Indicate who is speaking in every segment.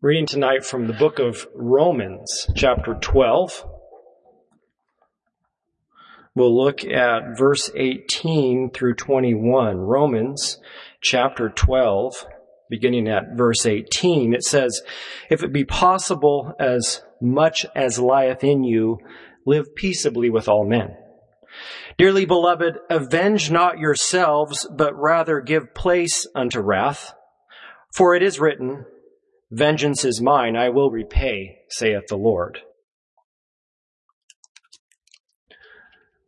Speaker 1: Reading tonight from the book of Romans, chapter 12. We'll look at verse 18 through 21. Romans, chapter 12, beginning at verse 18. It says, If it be possible, as much as lieth in you, live peaceably with all men. Dearly beloved, avenge not yourselves, but rather give place unto wrath. For it is written, Vengeance is mine, I will repay, saith the Lord.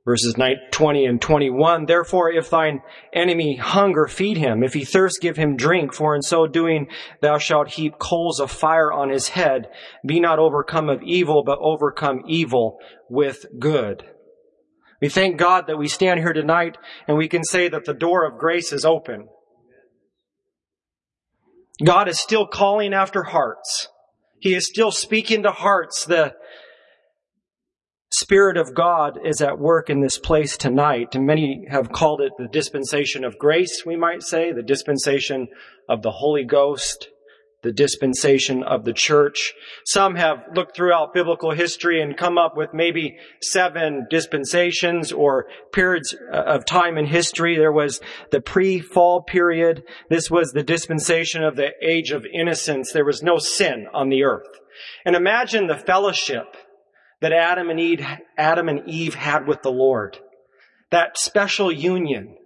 Speaker 1: Verses 20 and 21, Therefore, if thine enemy hunger, feed him. If he thirst, give him drink. For in so doing, thou shalt heap coals of fire on his head. Be not overcome of evil, but overcome evil with good. We thank God that we stand here tonight and we can say that the door of grace is open. God is still calling after hearts. He is still speaking to hearts. The Spirit of God is at work in this place tonight. And many have called it the dispensation of grace, we might say, the dispensation of the Holy Ghost the dispensation of the church. Some have looked throughout biblical history and come up with maybe seven dispensations or periods uh, of time in history. There was the pre-fall period. This was the dispensation of the age of innocence. There was no sin on the earth. And imagine the fellowship that Adam and Eve, Adam and Eve had with the Lord. That special union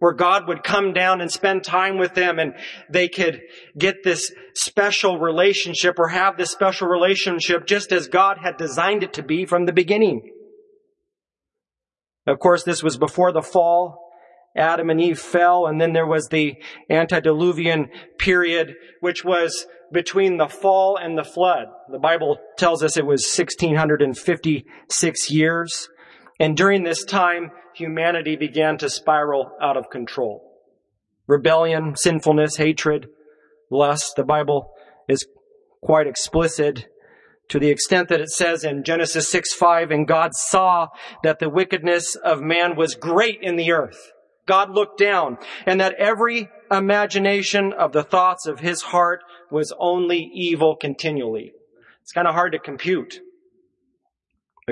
Speaker 1: where God would come down and spend time with them and they could get this special relationship or have this special relationship just as God had designed it to be from the beginning. Of course, this was before the fall. Adam and Eve fell, and then there was the antediluvian period, which was between the fall and the flood. The Bible tells us it was 1656 years. And during this time, humanity began to spiral out of control. Rebellion, sinfulness, hatred, lust. The Bible is quite explicit to the extent that it says in Genesis 6 5, and God saw that the wickedness of man was great in the earth. God looked down, and that every imagination of the thoughts of his heart was only evil continually. It's kind of hard to compute.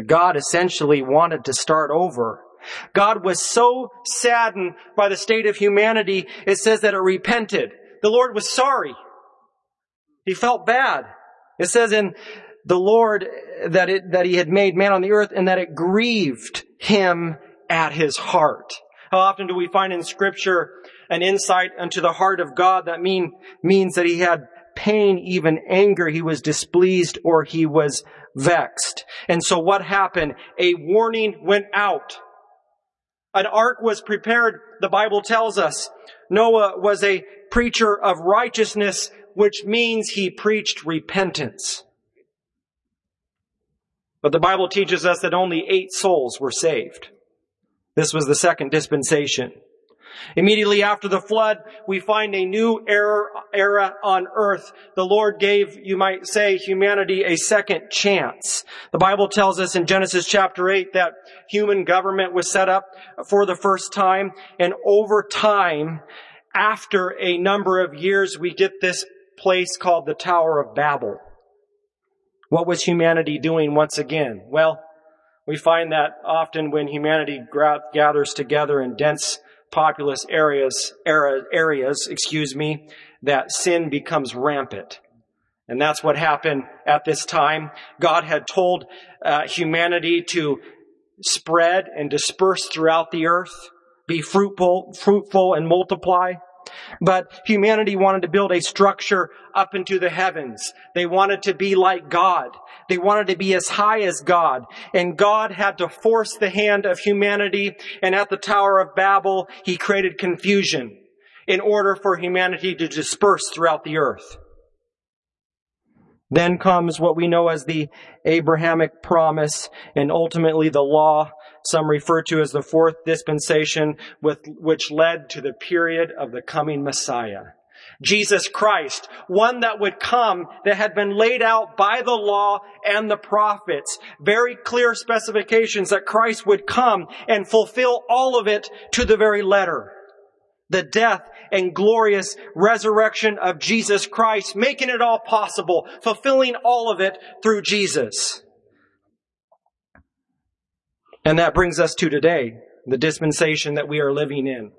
Speaker 1: God essentially wanted to start over. God was so saddened by the state of humanity, it says that it repented. The Lord was sorry. He felt bad. It says in the Lord that it, that he had made man on the earth and that it grieved him at his heart. How often do we find in scripture an insight into the heart of God that mean, means that he had pain, even anger. He was displeased or he was vexed. And so what happened? A warning went out. An ark was prepared, the Bible tells us. Noah was a preacher of righteousness, which means he preached repentance. But the Bible teaches us that only eight souls were saved. This was the second dispensation. Immediately after the flood, we find a new era, era on earth. The Lord gave, you might say, humanity a second chance. The Bible tells us in Genesis chapter 8 that human government was set up for the first time, and over time, after a number of years, we get this place called the Tower of Babel. What was humanity doing once again? Well, we find that often when humanity gathers together in dense populous areas, areas, excuse me, that sin becomes rampant. And that's what happened at this time. God had told uh, humanity to spread and disperse throughout the earth, be fruitful, fruitful and multiply. But humanity wanted to build a structure up into the heavens. They wanted to be like God. They wanted to be as high as God. And God had to force the hand of humanity. And at the Tower of Babel, He created confusion in order for humanity to disperse throughout the earth. Then comes what we know as the Abrahamic promise and ultimately the law, some refer to as the fourth dispensation, with, which led to the period of the coming Messiah. Jesus Christ, one that would come that had been laid out by the law and the prophets. Very clear specifications that Christ would come and fulfill all of it to the very letter. The death and glorious resurrection of Jesus Christ, making it all possible, fulfilling all of it through Jesus. And that brings us to today, the dispensation that we are living in.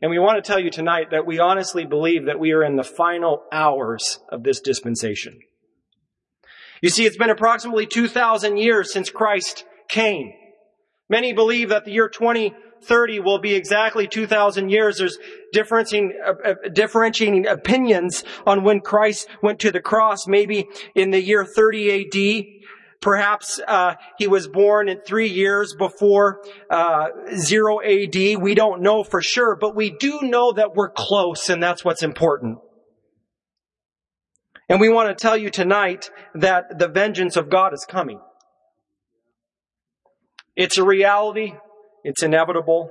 Speaker 1: And we want to tell you tonight that we honestly believe that we are in the final hours of this dispensation. You see, it's been approximately 2,000 years since Christ came. Many believe that the year 2030 will be exactly 2,000 years. There's differentiating, uh, uh, differentiating opinions on when Christ went to the cross, maybe in the year 30 AD. Perhaps uh, he was born in three years before uh, zero AD. We don't know for sure, but we do know that we're close, and that's what's important. And we want to tell you tonight that the vengeance of God is coming. It's a reality. It's inevitable.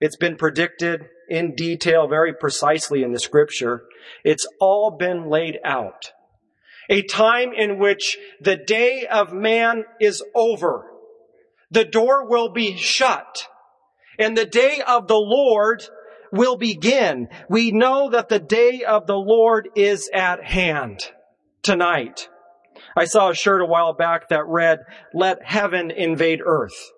Speaker 1: It's been predicted in detail very precisely in the scripture. It's all been laid out. A time in which the day of man is over. The door will be shut and the day of the Lord will begin. We know that the day of the Lord is at hand tonight. I saw a shirt a while back that read, let heaven invade earth.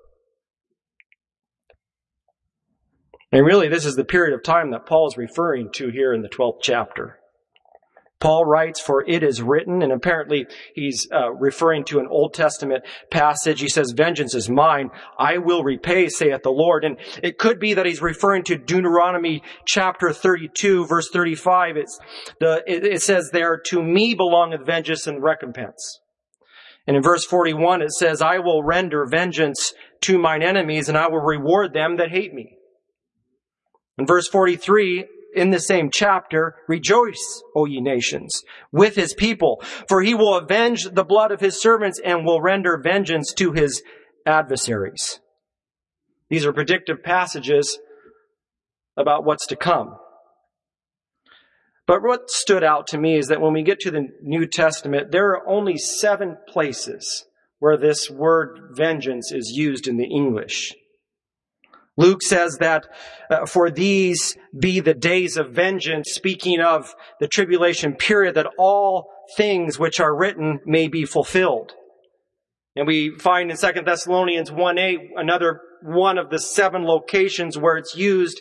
Speaker 1: And really, this is the period of time that Paul is referring to here in the 12th chapter. Paul writes, for it is written, and apparently he's uh, referring to an Old Testament passage. He says, vengeance is mine. I will repay, saith the Lord. And it could be that he's referring to Deuteronomy chapter 32, verse 35. It's the, it, it says there, to me belongeth vengeance and recompense. And in verse 41, it says, I will render vengeance to mine enemies and I will reward them that hate me. In verse 43, in the same chapter, rejoice, O ye nations, with his people, for he will avenge the blood of his servants and will render vengeance to his adversaries. These are predictive passages about what's to come. But what stood out to me is that when we get to the New Testament, there are only seven places where this word vengeance is used in the English. Luke says that uh, for these be the days of vengeance, speaking of the tribulation period, that all things which are written may be fulfilled. And we find in 2 Thessalonians 1 8, another one of the seven locations where it's used.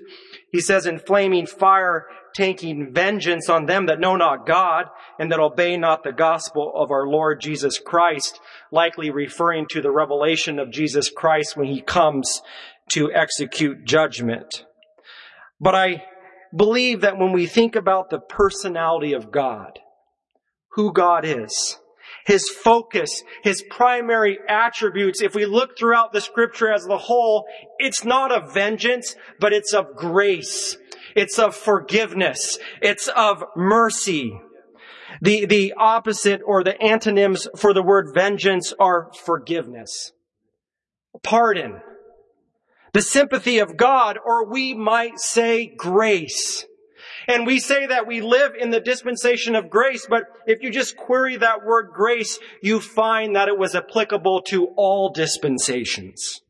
Speaker 1: He says, in flaming fire, taking vengeance on them that know not God and that obey not the gospel of our Lord Jesus Christ, likely referring to the revelation of Jesus Christ when he comes to execute judgment. But I believe that when we think about the personality of God, who God is, his focus, his primary attributes, if we look throughout the scripture as a whole, it's not of vengeance, but it's of grace. It's of forgiveness. It's of mercy. The, the opposite or the antonyms for the word vengeance are forgiveness, pardon, the sympathy of God, or we might say grace. And we say that we live in the dispensation of grace, but if you just query that word grace, you find that it was applicable to all dispensations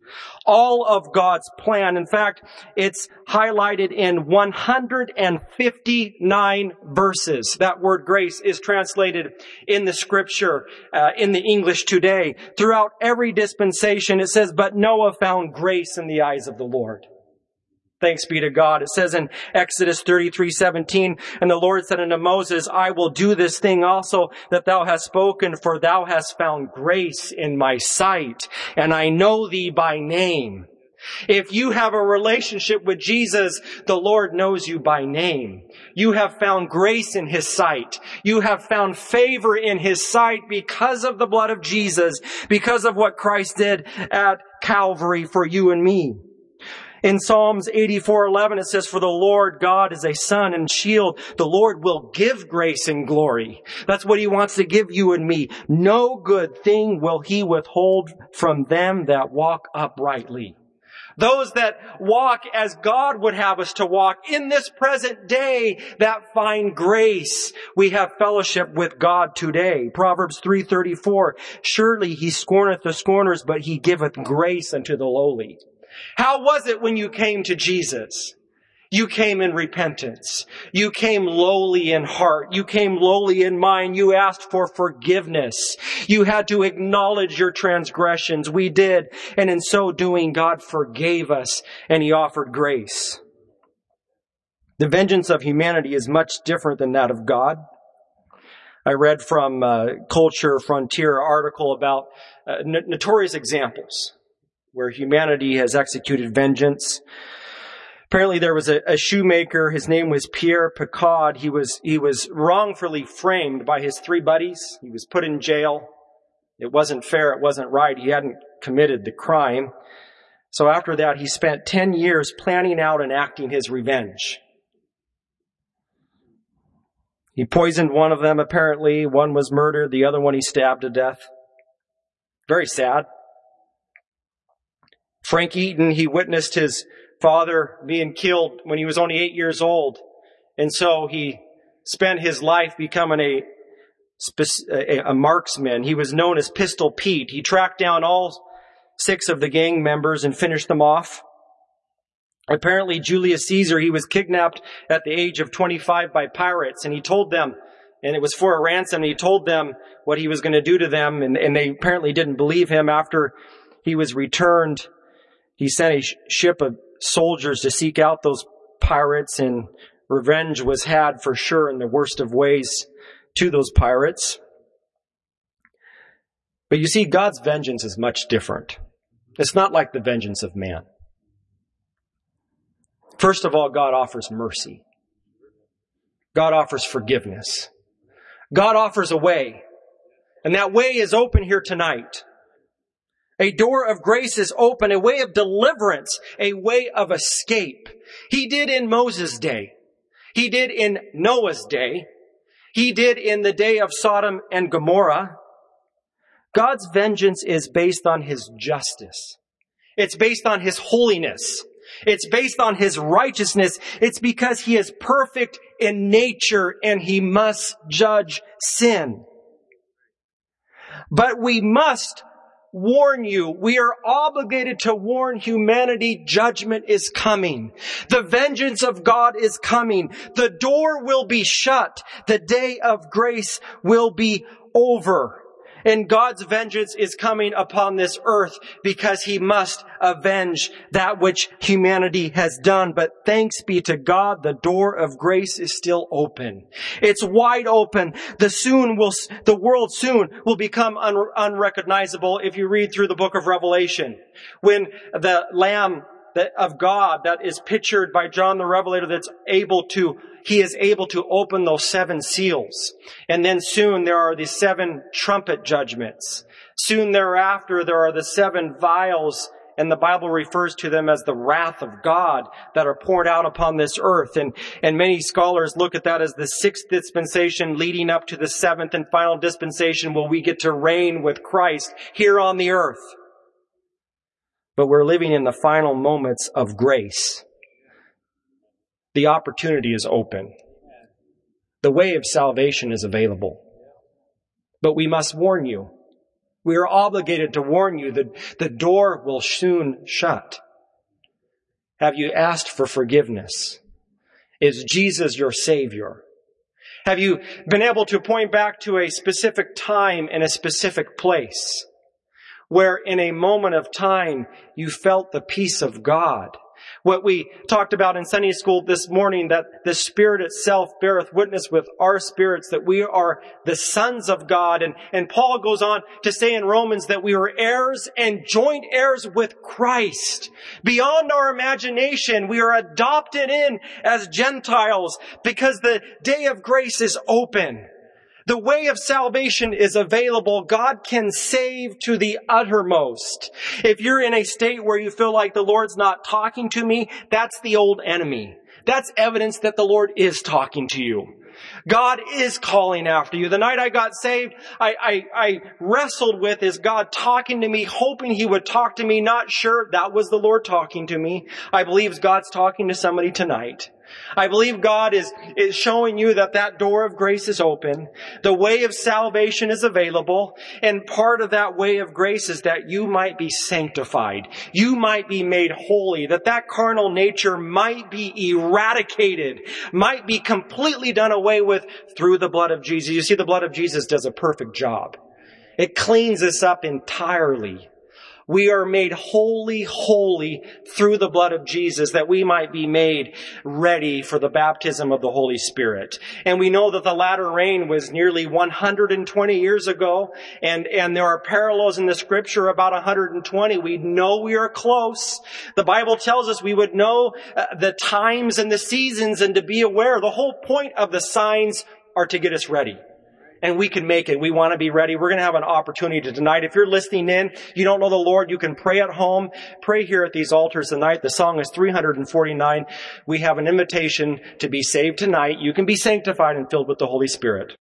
Speaker 1: all of God's plan. In fact, it's highlighted in 159 verses. That word grace is translated in the scripture, uh, in the English today. Throughout every dispensation, it says, but Noah found grace in the eyes of the Lord. Thanks be to God. It says in Exodus 33, 17, and the Lord said unto Moses, I will do this thing also that thou hast spoken, for thou hast found grace in my sight, and I know thee by name. If you have a relationship with Jesus, the Lord knows you by name. You have found grace in His sight. You have found favor in His sight because of the blood of Jesus, because of what Christ did at Calvary for you and me. In Psalms 84:11 it says for the Lord God is a sun and shield. The Lord will give grace and glory. That's what he wants to give you and me. No good thing will he withhold from them that walk uprightly. Those that walk as God would have us to walk in this present day that find grace. We have fellowship with God today. Proverbs 3:34 Surely he scorneth the scorners but he giveth grace unto the lowly. How was it when you came to Jesus? You came in repentance. You came lowly in heart. You came lowly in mind. You asked for forgiveness. You had to acknowledge your transgressions. We did. And in so doing, God forgave us and He offered grace. The vengeance of humanity is much different than that of God. I read from uh, Culture Frontier article about uh, notorious examples where humanity has executed vengeance. Apparently there was a, a, shoemaker. His name was Pierre Picard. He was, he was wrongfully framed by his three buddies. He was put in jail. It wasn't fair. It wasn't right. He hadn't committed the crime. So after that, he spent 10 years planning out and acting his revenge. He poisoned one of them, apparently. One was murdered. The other one he stabbed to death. Very sad. Frank Eaton, he witnessed his father being killed when he was only eight years old. And so he spent his life becoming a, a, marksman. He was known as Pistol Pete. He tracked down all six of the gang members and finished them off. Apparently, Julius Caesar, he was kidnapped at the age of 25 by pirates, and he told them, and it was for a ransom, he told them what he was going to do to them, and, and they apparently didn't believe him. After he was returned, he sent a sh- ship of soldiers to seek out those pirates, and revenge was had for sure in the worst of ways to those pirates. But you see, God's vengeance is much different. It's not like the vengeance of man. First of all, God offers mercy. God offers forgiveness. God offers a way. And that way is open here tonight. A door of grace is open, a way of deliverance, a way of escape. He did in Moses' day. He did in Noah's day. He did in the day of Sodom and Gomorrah. God's vengeance is based on His justice. It's based on His holiness. It's based on his righteousness. It's because he is perfect in nature and he must judge sin. But we must warn you. We are obligated to warn humanity judgment is coming. The vengeance of God is coming. The door will be shut. The day of grace will be over. And God's vengeance is coming upon this earth because he must avenge that which humanity has done. But thanks be to God, the door of grace is still open. It's wide open. The soon will, the world soon will become un- unrecognizable if you read through the book of Revelation. When the Lamb that, of God that is pictured by John the Revelator that's able to he is able to open those seven seals. And then soon there are the seven trumpet judgments. Soon thereafter there are the seven vials and the Bible refers to them as the wrath of God that are poured out upon this earth. And, and many scholars look at that as the sixth dispensation leading up to the seventh and final dispensation where we get to reign with Christ here on the earth. But we're living in the final moments of grace the opportunity is open. The way of salvation is available. But we must warn you. We are obligated to warn you that the door will soon shut. Have you asked for forgiveness? Is Jesus your Savior? Have you been able to point back to a specific time and a specific place where in a moment of time you felt the peace of God? What we talked about in Sunday school this morning, that the Spirit itself beareth witness with our spirits that we are the sons of God. And, and Paul goes on to say in Romans that we are heirs and joint heirs with Christ. Beyond our imagination, we are adopted in as Gentiles because the day of grace is open. The way of salvation is available. God can save to the uttermost. If you're in a state where you feel like the Lord's not talking to me, that's the old enemy. That's evidence that the Lord is talking to you. God is calling after you. The night I got saved, I, I, I, wrestled with is God talking to me, hoping He would talk to me, not sure that was the Lord talking to me. I believe God's talking to somebody tonight. I believe God is, is showing you that that door of grace is open. The way of salvation is available. And part of that way of grace is that you might be sanctified. You might be made holy. That that carnal nature might be eradicated. Might be completely done away with through the blood of Jesus. You see, the blood of Jesus does a perfect job. It cleans us up entirely. We are made holy, holy through the blood of Jesus that we might be made ready for the baptism of the Holy Spirit. And we know that the latter rain was nearly 120 years ago and, and there are parallels in the scripture about 120. We know we are close. The Bible tells us we would know uh, the times and the seasons and to be aware. The whole point of the signs are to get us ready and we can make it. We want to be ready. We're going to have an opportunity tonight. If you're listening in, you don't know the Lord, you can pray at home. Pray here at these altars tonight. The song is 349. We have an invitation to be saved tonight. You can be sanctified and filled with the Holy Spirit.